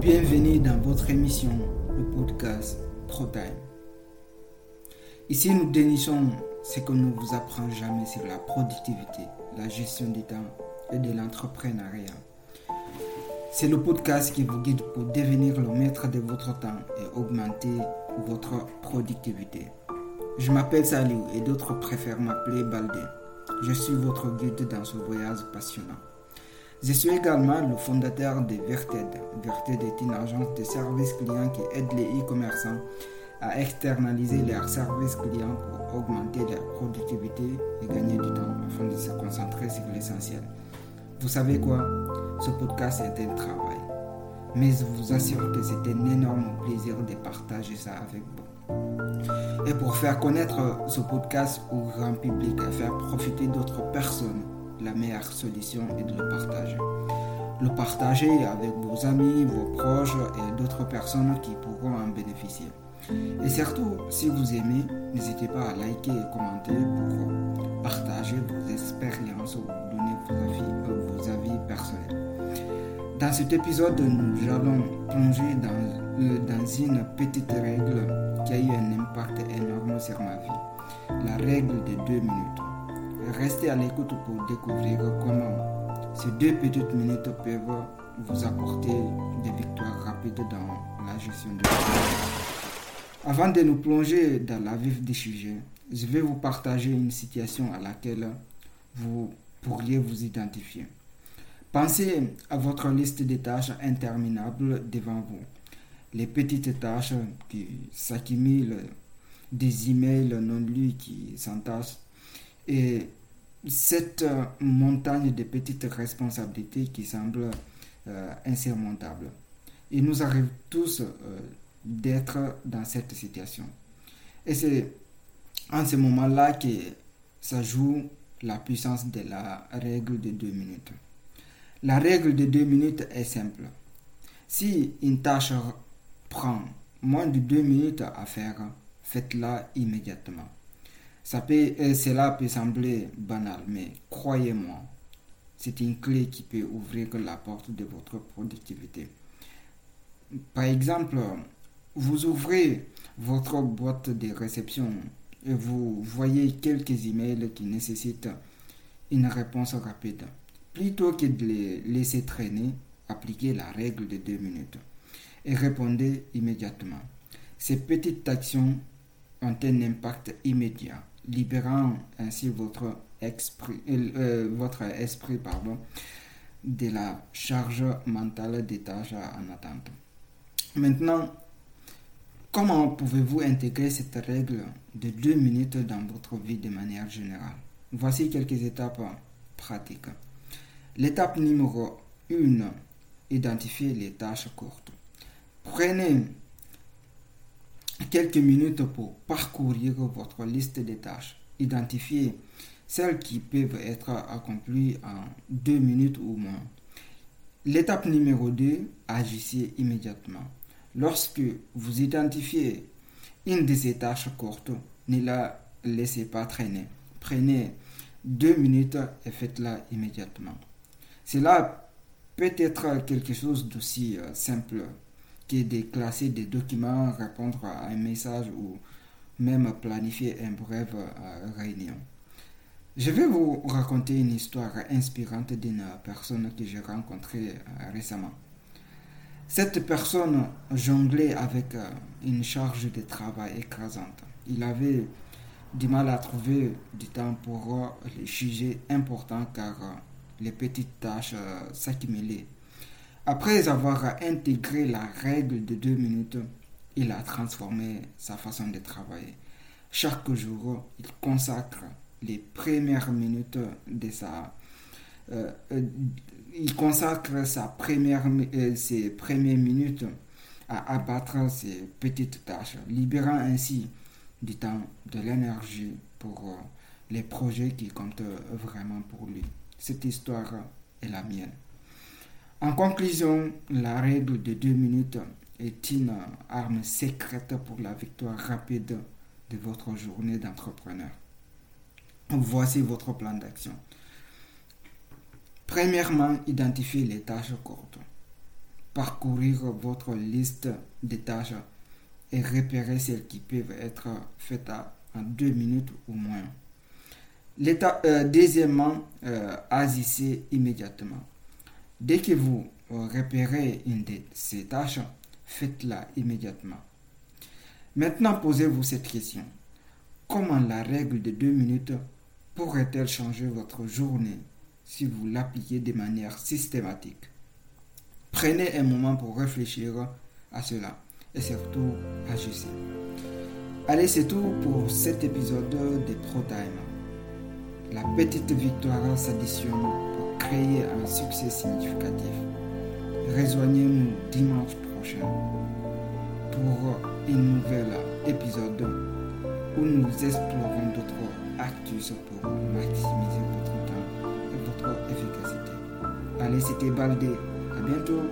Bienvenue dans votre émission, le podcast ProTime. Ici, nous dénichons ce que ne vous apprend jamais sur la productivité, la gestion du temps et de l'entrepreneuriat. C'est le podcast qui vous guide pour devenir le maître de votre temps et augmenter votre productivité. Je m'appelle Saliou et d'autres préfèrent m'appeler Baldé. Je suis votre guide dans ce voyage passionnant. Je suis également le fondateur de Verted. Verted est une agence de services clients qui aide les e-commerçants à externaliser leurs services clients pour augmenter leur productivité et gagner du temps afin de se concentrer sur l'essentiel. Vous savez quoi? Ce podcast est un travail. Mais je vous assure que c'est un énorme plaisir de partager ça avec vous. Et pour faire connaître ce podcast au grand public et faire profiter d'autres personnes, la meilleure solution est de le partager. Le partager avec vos amis, vos proches et d'autres personnes qui pourront en bénéficier. Et surtout, si vous aimez, n'hésitez pas à liker et commenter pour partager vos expériences ou donner vos avis, vos avis personnels. Dans cet épisode, nous allons plonger dans, euh, dans une petite règle qui a eu un impact énorme sur ma vie. La règle des deux minutes. Restez à l'écoute pour découvrir comment ces deux petites minutes peuvent vous apporter des victoires rapides dans la gestion de temps. Avant de nous plonger dans la vif du sujet, je vais vous partager une situation à laquelle vous pourriez vous identifier. Pensez à votre liste de tâches interminables devant vous. Les petites tâches qui s'accumulent, des emails non lus qui s'entassent et cette euh, montagne de petites responsabilités qui semble euh, insurmontable. Il nous arrive tous euh, d'être dans cette situation. Et c'est en ce moment-là que ça joue la puissance de la règle de deux minutes. La règle de deux minutes est simple. Si une tâche prend moins de deux minutes à faire, faites-la immédiatement. Euh, cela peut sembler banal, mais croyez-moi, c'est une clé qui peut ouvrir la porte de votre productivité. Par exemple, vous ouvrez votre boîte de réception et vous voyez quelques emails qui nécessitent une réponse rapide. Plutôt que de les laisser traîner, appliquez la règle de deux minutes et répondez immédiatement. Ces petites actions ont un impact immédiat libérant ainsi votre esprit, euh, votre esprit pardon, de la charge mentale des tâches en attente. Maintenant, comment pouvez-vous intégrer cette règle de deux minutes dans votre vie de manière générale? Voici quelques étapes pratiques. L'étape numéro 1, identifier les tâches courtes. Prenez quelques minutes pour parcourir votre liste de tâches. Identifiez celles qui peuvent être accomplies en deux minutes ou moins. L'étape numéro 2, agissez immédiatement. Lorsque vous identifiez une de ces tâches courtes, ne la laissez pas traîner. Prenez deux minutes et faites-la immédiatement. Cela peut être quelque chose d'aussi euh, simple qui est de classer des documents, répondre à un message ou même planifier une brève euh, réunion. Je vais vous raconter une histoire inspirante d'une personne que j'ai rencontrée euh, récemment. Cette personne jonglait avec euh, une charge de travail écrasante. Il avait du mal à trouver du temps pour les sujets importants car les petites tâches s'accumulaient après avoir intégré la règle de deux minutes, il a transformé sa façon de travailler. Chaque jour, il consacre les premières minutes de sa... Euh, euh, il consacre sa première, euh, ses premières minutes à abattre ses petites tâches, libérant ainsi du temps, de l'énergie pour les projets qui comptent vraiment pour lui. Cette histoire est la mienne. En conclusion, la règle de deux minutes est une arme secrète pour la victoire rapide de votre journée d'entrepreneur. Voici votre plan d'action. Premièrement, identifiez les tâches courtes. parcourir votre liste de tâches et repérer celles qui peuvent être faites en deux minutes ou moins. Euh, deuxièmement, euh, agissez immédiatement. Dès que vous repérez une de ces tâches, faites-la immédiatement. Maintenant, posez-vous cette question. Comment la règle de deux minutes pourrait-elle changer votre journée si vous l'appliquez de manière systématique? Prenez un moment pour réfléchir à cela et surtout agissez. Allez, c'est tout pour cet épisode de ProTime. La petite victoire s'additionne un succès significatif. Rejoignez-nous dimanche prochain pour un nouvel épisode où nous explorons d'autres actus pour maximiser votre temps et votre efficacité. Allez, c'était Baldé. À bientôt.